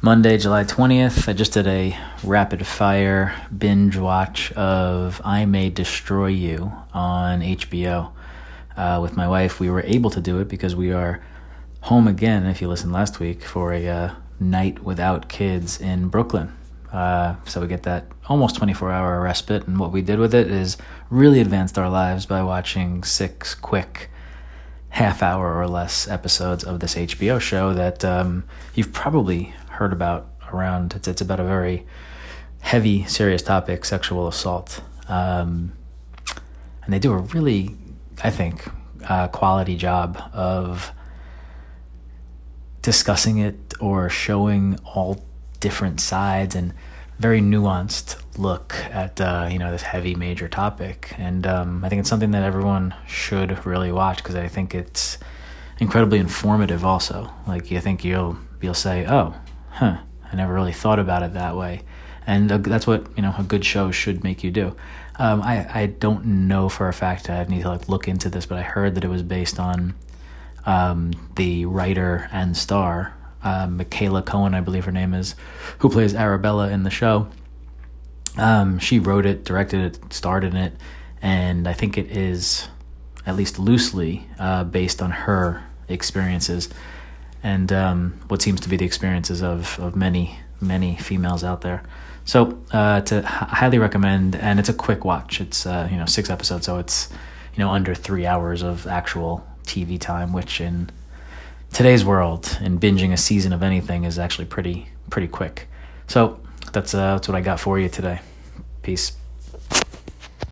Monday, July 20th, I just did a rapid fire binge watch of I May Destroy You on HBO. Uh, with my wife, we were able to do it because we are home again, if you listened last week, for a uh, night without kids in Brooklyn. Uh, so we get that almost 24 hour respite. And what we did with it is really advanced our lives by watching six quick half hour or less episodes of this HBO show that um, you've probably heard about around. It's, it's about a very heavy, serious topic sexual assault. Um, and they do a really, I think, uh, quality job of discussing it or showing all different sides and very nuanced look at uh, you know this heavy major topic and um, I think it's something that everyone should really watch because I think it's incredibly informative also like you think you'll you'll say oh huh I never really thought about it that way. And that's what you know a good show should make you do. Um, I, I don't know for a fact I need to like look into this but I heard that it was based on um, the writer and star uh, Michaela Cohen, I believe her name is, who plays Arabella in the show. Um, she wrote it, directed it, starred in it, and I think it is at least loosely uh, based on her experiences and um, what seems to be the experiences of, of many, many females out there. So, uh, to h- highly recommend, and it's a quick watch. It's uh, you know six episodes, so it's you know under three hours of actual TV time, which in today's world and binging a season of anything is actually pretty pretty quick. So that's uh, that's what I got for you today. Peace.